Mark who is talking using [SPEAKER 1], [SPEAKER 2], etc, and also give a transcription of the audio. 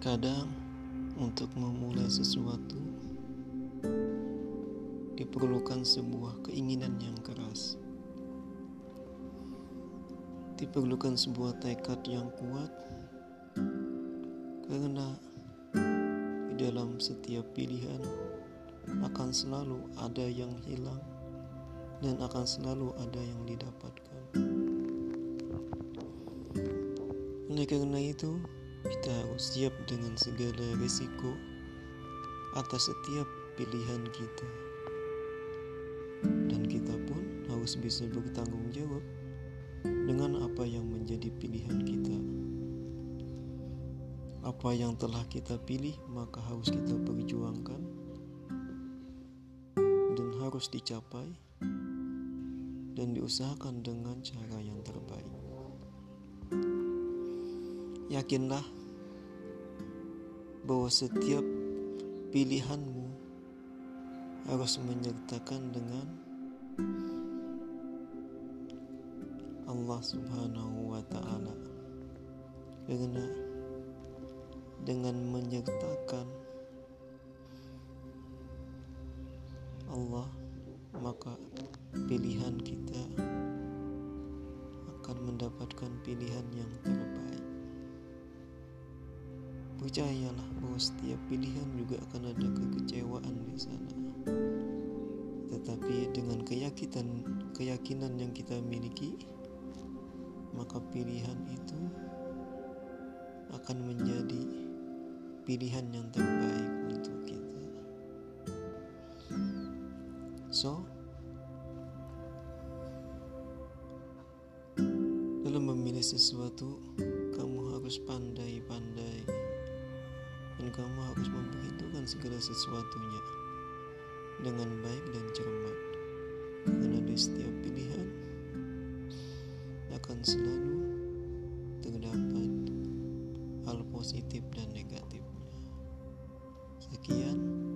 [SPEAKER 1] Terkadang, untuk memulai sesuatu diperlukan sebuah keinginan yang keras. Diperlukan sebuah tekad yang kuat, karena di dalam setiap pilihan akan selalu ada yang hilang dan akan selalu ada yang didapatkan. Oleh karena itu, kita harus siap dengan segala risiko atas setiap pilihan kita. Dan kita pun harus bisa bertanggung jawab dengan apa yang menjadi pilihan kita. Apa yang telah kita pilih, maka harus kita perjuangkan dan harus dicapai dan diusahakan dengan cara yang terbaik. Yakinlah bahwa setiap pilihanmu harus menyertakan dengan Allah Subhanahu wa Ta'ala, karena dengan menyertakan Allah, maka pilihan kita akan mendapatkan pilihan yang terbaik. Percayalah bahwa setiap pilihan juga akan ada kekecewaan di sana. Tetapi dengan keyakinan keyakinan yang kita miliki, maka pilihan itu akan menjadi pilihan yang terbaik untuk kita. So, dalam memilih sesuatu, kamu harus pandai-pandai dan kamu harus memperhitungkan segala sesuatunya dengan baik dan cermat karena di setiap pilihan akan selalu terdapat hal positif dan negatifnya sekian